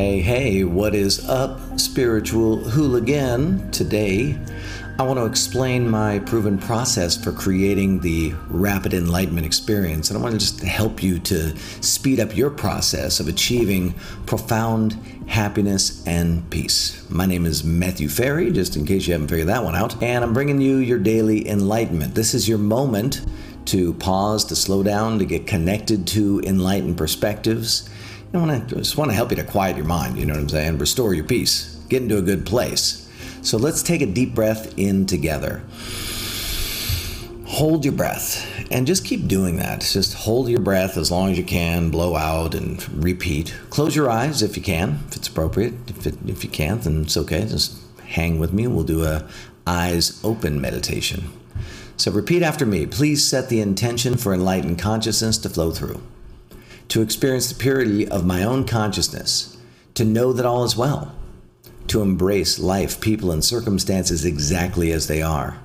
Hey, hey, what is up, spiritual hooligan? Today, I want to explain my proven process for creating the rapid enlightenment experience. And I want to just help you to speed up your process of achieving profound happiness and peace. My name is Matthew Ferry, just in case you haven't figured that one out. And I'm bringing you your daily enlightenment. This is your moment to pause, to slow down, to get connected to enlightened perspectives I want to just want to help you to quiet your mind. You know what I'm saying? Restore your peace. Get into a good place. So let's take a deep breath in together. Hold your breath and just keep doing that. Just hold your breath as long as you can, blow out and repeat. Close your eyes if you can, if it's appropriate. If, it, if you can't, then it's okay. Just hang with me. We'll do a eyes open meditation. So repeat after me. Please set the intention for enlightened consciousness to flow through to experience the purity of my own consciousness, to know that all is well, to embrace life, people, and circumstances exactly as they are.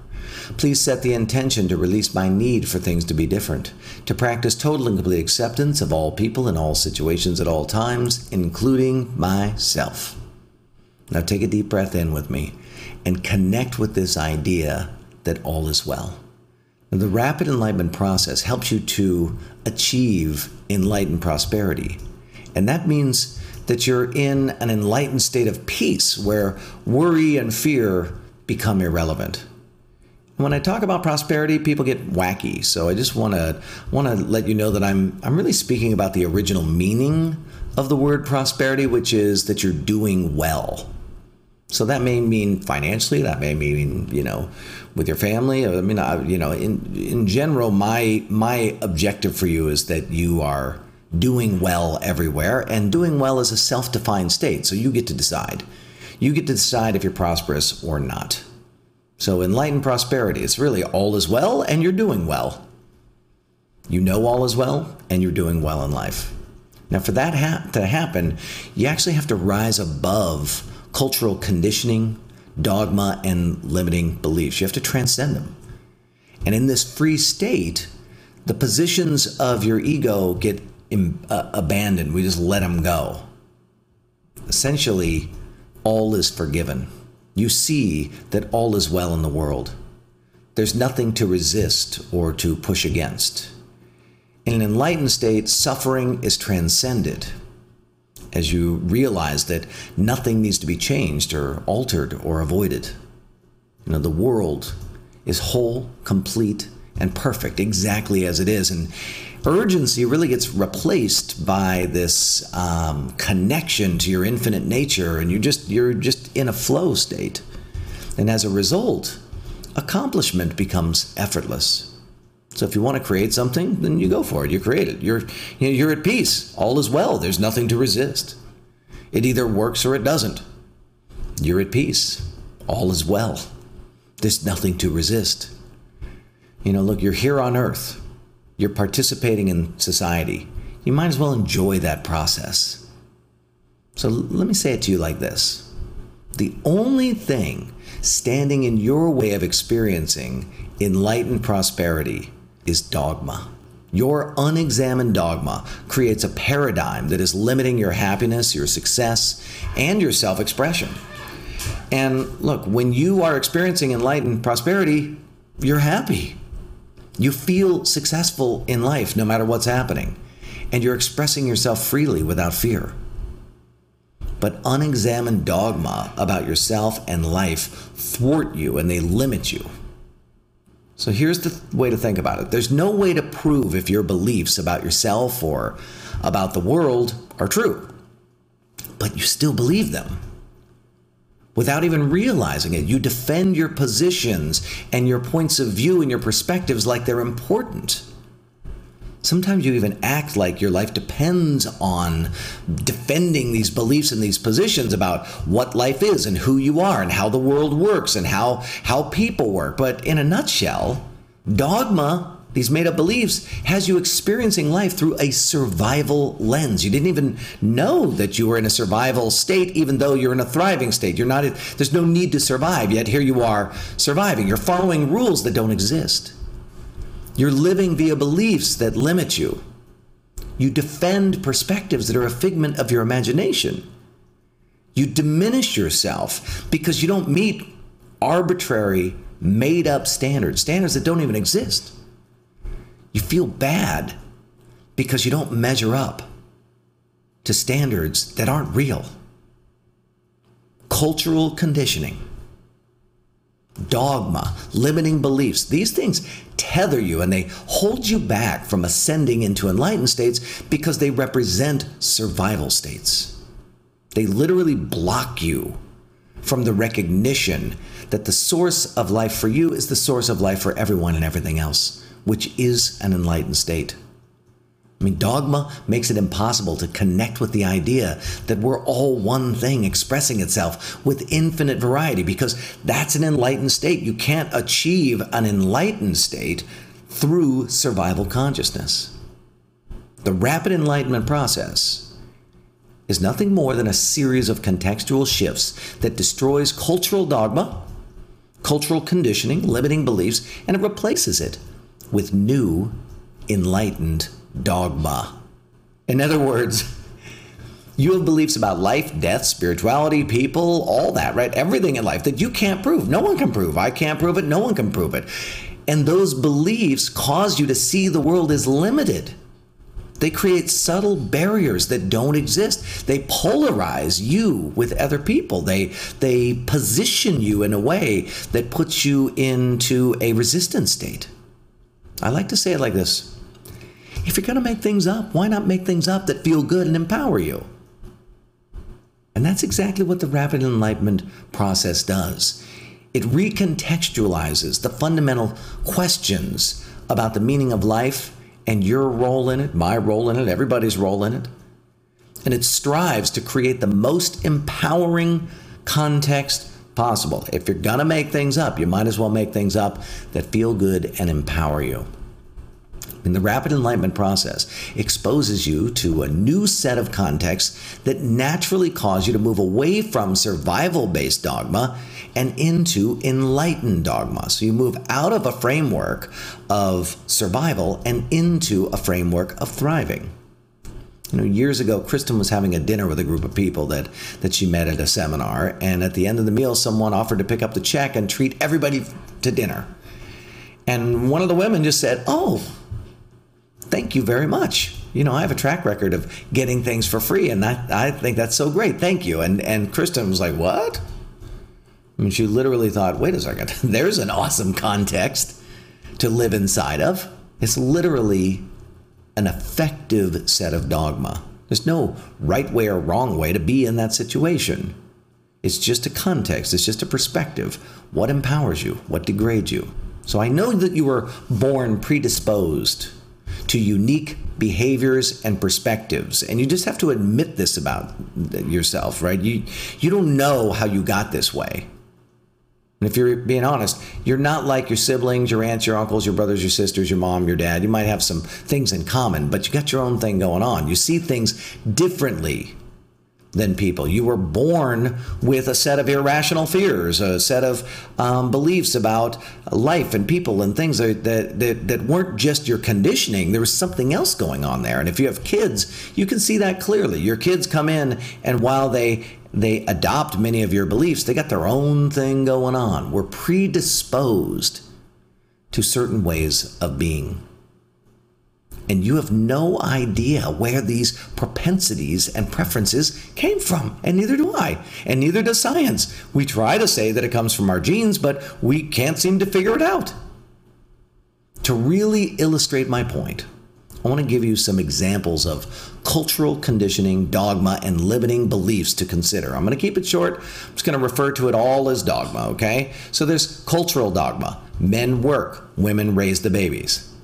Please set the intention to release my need for things to be different, to practice total and complete acceptance of all people in all situations at all times, including myself. Now take a deep breath in with me and connect with this idea that all is well. The rapid enlightenment process helps you to achieve enlightened prosperity. And that means that you're in an enlightened state of peace where worry and fear become irrelevant. When I talk about prosperity, people get wacky. So I just want to want to let you know that I'm I'm really speaking about the original meaning of the word prosperity, which is that you're doing well. So that may mean financially, that may mean, you know, with your family. I mean, I, you know, in in general, my my objective for you is that you are doing well everywhere, and doing well is a self-defined state. So you get to decide. You get to decide if you're prosperous or not. So enlightened prosperity, it's really all is well and you're doing well. You know all is well and you're doing well in life. Now, for that ha- to happen, you actually have to rise above cultural conditioning, dogma, and limiting beliefs. You have to transcend them. And in this free state, the positions of your ego get uh, abandoned. We just let them go. Essentially, all is forgiven. You see that all is well in the world. There's nothing to resist or to push against. In an enlightened state, suffering is transcended as you realize that nothing needs to be changed or altered or avoided. You know, the world is whole, complete, and perfect exactly as it is. And urgency really gets replaced by this um, connection to your infinite nature, and you just you're just in a flow state. And as a result, accomplishment becomes effortless. So if you want to create something, then you go for it. You create it. You're you know, you're at peace. All is well. There's nothing to resist. It either works or it doesn't. You're at peace. All is well. There's nothing to resist. You know, look, you're here on earth. You're participating in society. You might as well enjoy that process. So let me say it to you like this. The only thing standing in your way of experiencing enlightened prosperity is dogma. Your unexamined dogma creates a paradigm that is limiting your happiness, your success, and your self expression. And look, when you are experiencing enlightened prosperity, you're happy. You feel successful in life no matter what's happening, and you're expressing yourself freely without fear. But unexamined dogma about yourself and life thwart you and they limit you. So here's the way to think about it there's no way to prove if your beliefs about yourself or about the world are true, but you still believe them. Without even realizing it, you defend your positions and your points of view and your perspectives like they're important. Sometimes you even act like your life depends on defending these beliefs and these positions about what life is and who you are and how the world works and how, how people work. But in a nutshell, dogma, these made up beliefs, has you experiencing life through a survival lens. You didn't even know that you were in a survival state, even though you're in a thriving state. You're not, there's no need to survive, yet here you are surviving. You're following rules that don't exist. You're living via beliefs that limit you. You defend perspectives that are a figment of your imagination. You diminish yourself because you don't meet arbitrary, made up standards, standards that don't even exist. You feel bad because you don't measure up to standards that aren't real. Cultural conditioning, dogma, limiting beliefs, these things tether you and they hold you back from ascending into enlightened states because they represent survival states. They literally block you from the recognition that the source of life for you is the source of life for everyone and everything else, which is an enlightened state. I mean, dogma makes it impossible to connect with the idea that we're all one thing expressing itself with infinite variety because that's an enlightened state. You can't achieve an enlightened state through survival consciousness. The rapid enlightenment process is nothing more than a series of contextual shifts that destroys cultural dogma, cultural conditioning, limiting beliefs, and it replaces it with new enlightened dogma. In other words, you have beliefs about life, death, spirituality, people, all that, right? Everything in life that you can't prove. No one can prove. I can't prove it. No one can prove it. And those beliefs cause you to see the world as limited. They create subtle barriers that don't exist. They polarize you with other people. They they position you in a way that puts you into a resistance state. I like to say it like this. If you're going to make things up, why not make things up that feel good and empower you? And that's exactly what the rapid enlightenment process does. It recontextualizes the fundamental questions about the meaning of life and your role in it, my role in it, everybody's role in it. And it strives to create the most empowering context possible. If you're going to make things up, you might as well make things up that feel good and empower you. And the rapid enlightenment process exposes you to a new set of contexts that naturally cause you to move away from survival based dogma and into enlightened dogma. So you move out of a framework of survival and into a framework of thriving. You know, years ago, Kristen was having a dinner with a group of people that, that she met at a seminar, and at the end of the meal, someone offered to pick up the check and treat everybody to dinner. And one of the women just said, Oh, thank you very much. You know, I have a track record of getting things for free, and I, I think that's so great. Thank you. And and Kristen was like, What? I mean, she literally thought, wait a second, there's an awesome context to live inside of. It's literally an effective set of dogma. There's no right way or wrong way to be in that situation. It's just a context, it's just a perspective. What empowers you? What degrades you? So I know that you were born predisposed to unique behaviors and perspectives. And you just have to admit this about yourself right? You you don't know how you got this way. And if you're being honest you're not like your siblings your aunts your uncles your brothers your sisters your mom your dad. You might have some things in common but you got your own thing going on. You see things differently than people. You were born with a set of irrational fears, a set of um, beliefs about life and people and things that, that, that weren't just your conditioning. There was something else going on there. And if you have kids, you can see that clearly. Your kids come in, and while they they adopt many of your beliefs, they got their own thing going on. We're predisposed to certain ways of being and you have no idea where these propensities and preferences came from. And neither do I. And neither does science. We try to say that it comes from our genes, but we can't seem to figure it out. To really illustrate my point, I want to give you some examples of cultural conditioning, dogma, and limiting beliefs to consider. I'm going to keep it short. I'm just going to refer to it all as dogma, okay? So there's cultural dogma men work, women raise the babies.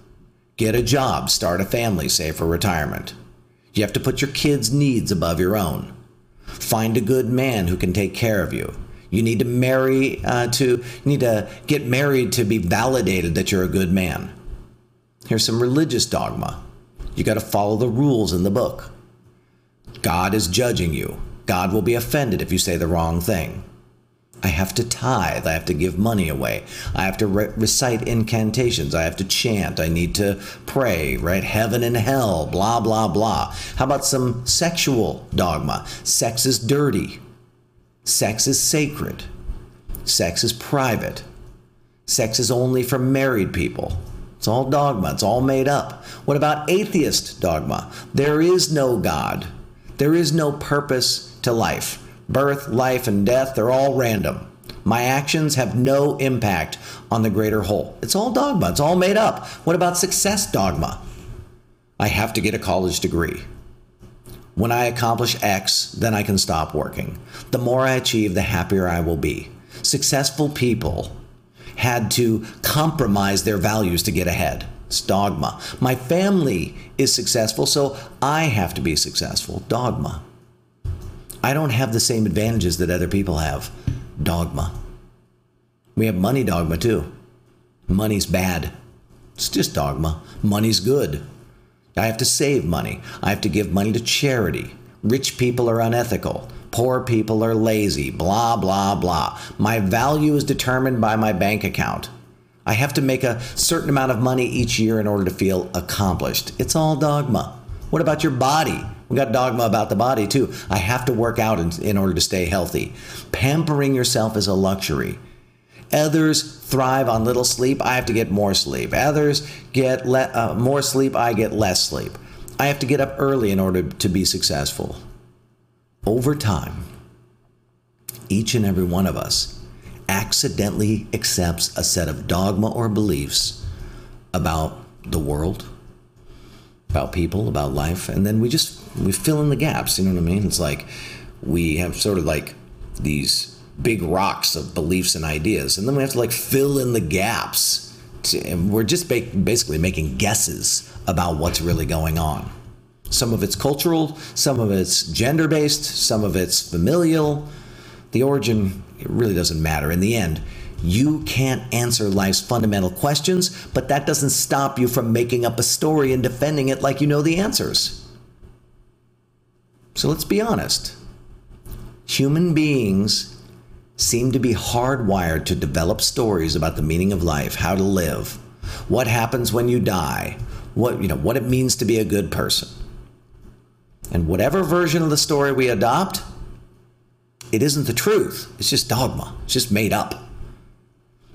Get a job, start a family, save for retirement. You have to put your kids' needs above your own. Find a good man who can take care of you. You need to marry uh, to you need to get married to be validated that you're a good man. Here's some religious dogma. You got to follow the rules in the book. God is judging you. God will be offended if you say the wrong thing. I have to tithe. I have to give money away. I have to re- recite incantations. I have to chant. I need to pray, right? Heaven and hell, blah, blah, blah. How about some sexual dogma? Sex is dirty. Sex is sacred. Sex is private. Sex is only for married people. It's all dogma. It's all made up. What about atheist dogma? There is no God. There is no purpose to life. Birth, life, and death, they're all random. My actions have no impact on the greater whole. It's all dogma. It's all made up. What about success dogma? I have to get a college degree. When I accomplish X, then I can stop working. The more I achieve, the happier I will be. Successful people had to compromise their values to get ahead. It's dogma. My family is successful, so I have to be successful. Dogma. I don't have the same advantages that other people have. Dogma. We have money dogma too. Money's bad. It's just dogma. Money's good. I have to save money. I have to give money to charity. Rich people are unethical. Poor people are lazy. Blah, blah, blah. My value is determined by my bank account. I have to make a certain amount of money each year in order to feel accomplished. It's all dogma. What about your body? We got dogma about the body too. I have to work out in, in order to stay healthy. Pampering yourself is a luxury. Others thrive on little sleep. I have to get more sleep. Others get le- uh, more sleep. I get less sleep. I have to get up early in order to be successful. Over time, each and every one of us accidentally accepts a set of dogma or beliefs about the world, about people, about life, and then we just we fill in the gaps. You know what I mean? It's like we have sort of like these big rocks of beliefs and ideas, and then we have to like fill in the gaps. To, and we're just ba- basically making guesses about what's really going on. Some of it's cultural, some of it's gender based, some of it's familial. The origin it really doesn't matter. In the end, you can't answer life's fundamental questions, but that doesn't stop you from making up a story and defending it like you know the answers. So let's be honest. Human beings seem to be hardwired to develop stories about the meaning of life, how to live, what happens when you die, what you know, what it means to be a good person. And whatever version of the story we adopt, it isn't the truth. It's just dogma. It's just made up.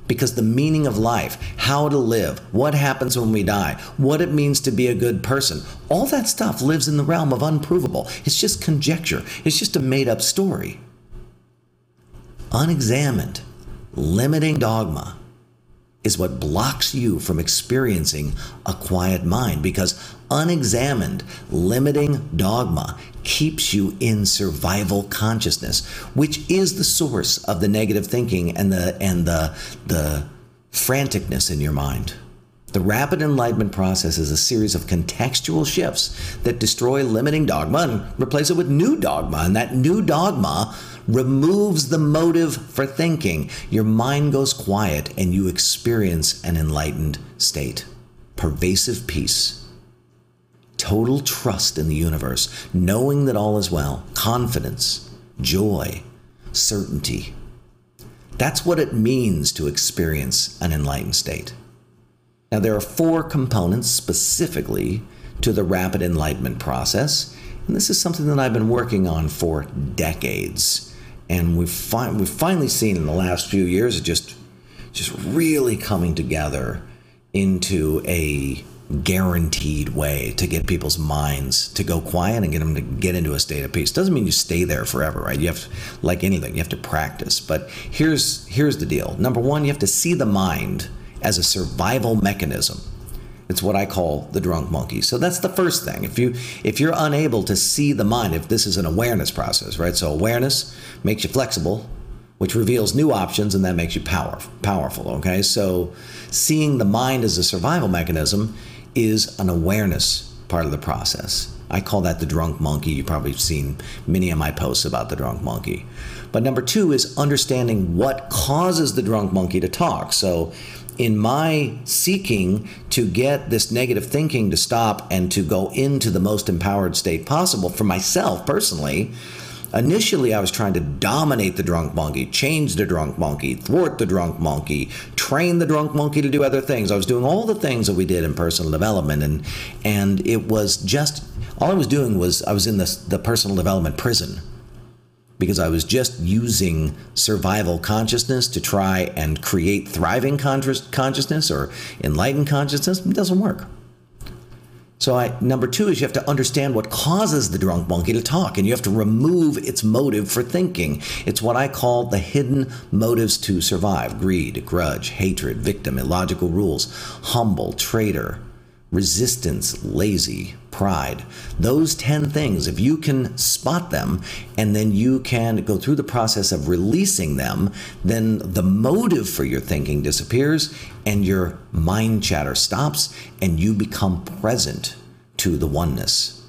Because the meaning of life, how to live, what happens when we die, what it means to be a good person, all that stuff lives in the realm of unprovable. It's just conjecture. It's just a made up story unexamined, limiting dogma is what blocks you from experiencing a quiet mind because unexamined, limiting dogma keeps you in survival consciousness, which is the source of the negative thinking and the and the the franticness in your mind. The rapid enlightenment process is a series of contextual shifts that destroy limiting dogma and replace it with new dogma. And that new dogma removes the motive for thinking. Your mind goes quiet and you experience an enlightened state. Pervasive peace, total trust in the universe, knowing that all is well, confidence, joy, certainty. That's what it means to experience an enlightened state. Now, there are four components specifically to the rapid enlightenment process, and this is something that I've been working on for decades. And we've, fi- we've finally seen in the last few years it just, just really coming together into a guaranteed way to get people's minds to go quiet and get them to get into a state of peace. Doesn't mean you stay there forever, right? You have to, like anything, you have to practice. But here's here's the deal. Number one, you have to see the mind as a survival mechanism. It's what I call the drunk monkey. So that's the first thing. If you if you're unable to see the mind, if this is an awareness process, right? So awareness makes you flexible, which reveals new options and that makes you power, powerful, okay? So seeing the mind as a survival mechanism is an awareness part of the process. I call that the drunk monkey. You've probably seen many of my posts about the drunk monkey. But number two is understanding what causes the drunk monkey to talk. So in my seeking to get this negative thinking to stop and to go into the most empowered state possible for myself personally, initially I was trying to dominate the drunk monkey, change the drunk monkey, thwart the drunk monkey, train the drunk monkey to do other things. I was doing all the things that we did in personal development and and it was just all I was doing was I was in this the personal development prison because I was just using survival consciousness to try and create thriving consciousness or enlightened consciousness, it doesn't work. So, I, number two is you have to understand what causes the drunk monkey to talk, and you have to remove its motive for thinking. It's what I call the hidden motives to survive greed, grudge, hatred, victim, illogical rules, humble, traitor, resistance, lazy, pride. Those 10 things, if you can spot them and then you can go through the process of releasing them, then the motive for your thinking disappears and your mind chatter stops and you become present to the oneness.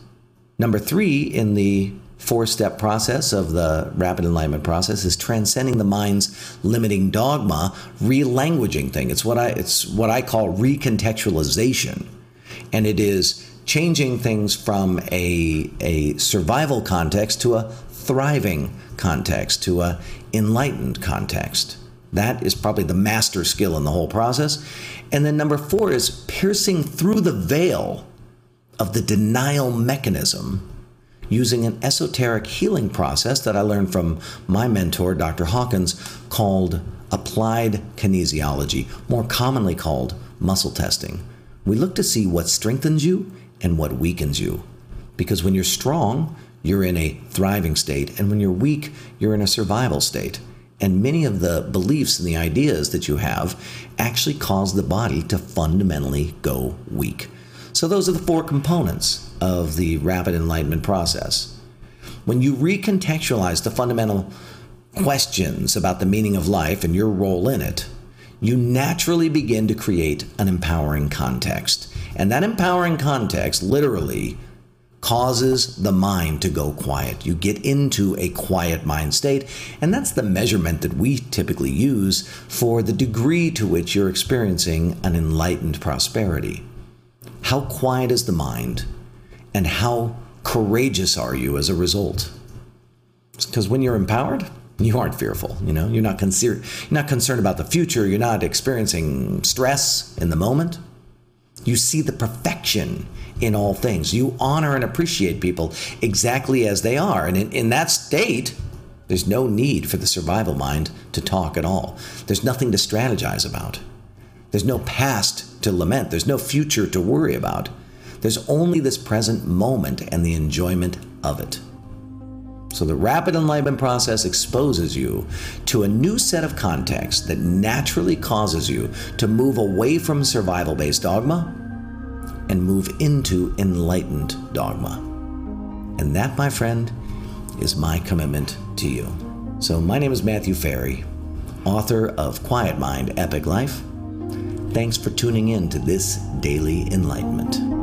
Number three in the four step process of the rapid enlightenment process is transcending the mind's limiting dogma, relanguaging thing. It's what I it's what I call recontextualization and it is changing things from a, a survival context to a thriving context, to a enlightened context. That is probably the master skill in the whole process. And then number four is piercing through the veil of the denial mechanism using an esoteric healing process that I learned from my mentor, Dr. Hawkins, called applied kinesiology, more commonly called muscle testing. We look to see what strengthens you and what weakens you. Because when you're strong, you're in a thriving state, and when you're weak, you're in a survival state. And many of the beliefs and the ideas that you have actually cause the body to fundamentally go weak. So, those are the four components of the rapid enlightenment process. When you recontextualize the fundamental questions about the meaning of life and your role in it, you naturally begin to create an empowering context. And that empowering context literally causes the mind to go quiet. You get into a quiet mind state, and that's the measurement that we typically use for the degree to which you're experiencing an enlightened prosperity. How quiet is the mind, and how courageous are you as a result? Because when you're empowered, you aren't fearful you know you're not you're not concerned about the future you're not experiencing stress in the moment you see the perfection in all things. You honor and appreciate people exactly as they are. And in, in that state there's no need for the survival mind to talk at all. There's nothing to strategize about. There's no past to lament. There's no future to worry about. There's only this present moment and the enjoyment of it so the rapid enlightenment process exposes you to a new set of contexts that naturally causes you to move away from survival based dogma and move into enlightened dogma. And that, my friend, is my commitment to you. So my name is Matthew Ferry, author of Quiet Mind Epic Life. Thanks for tuning in to this daily enlightenment.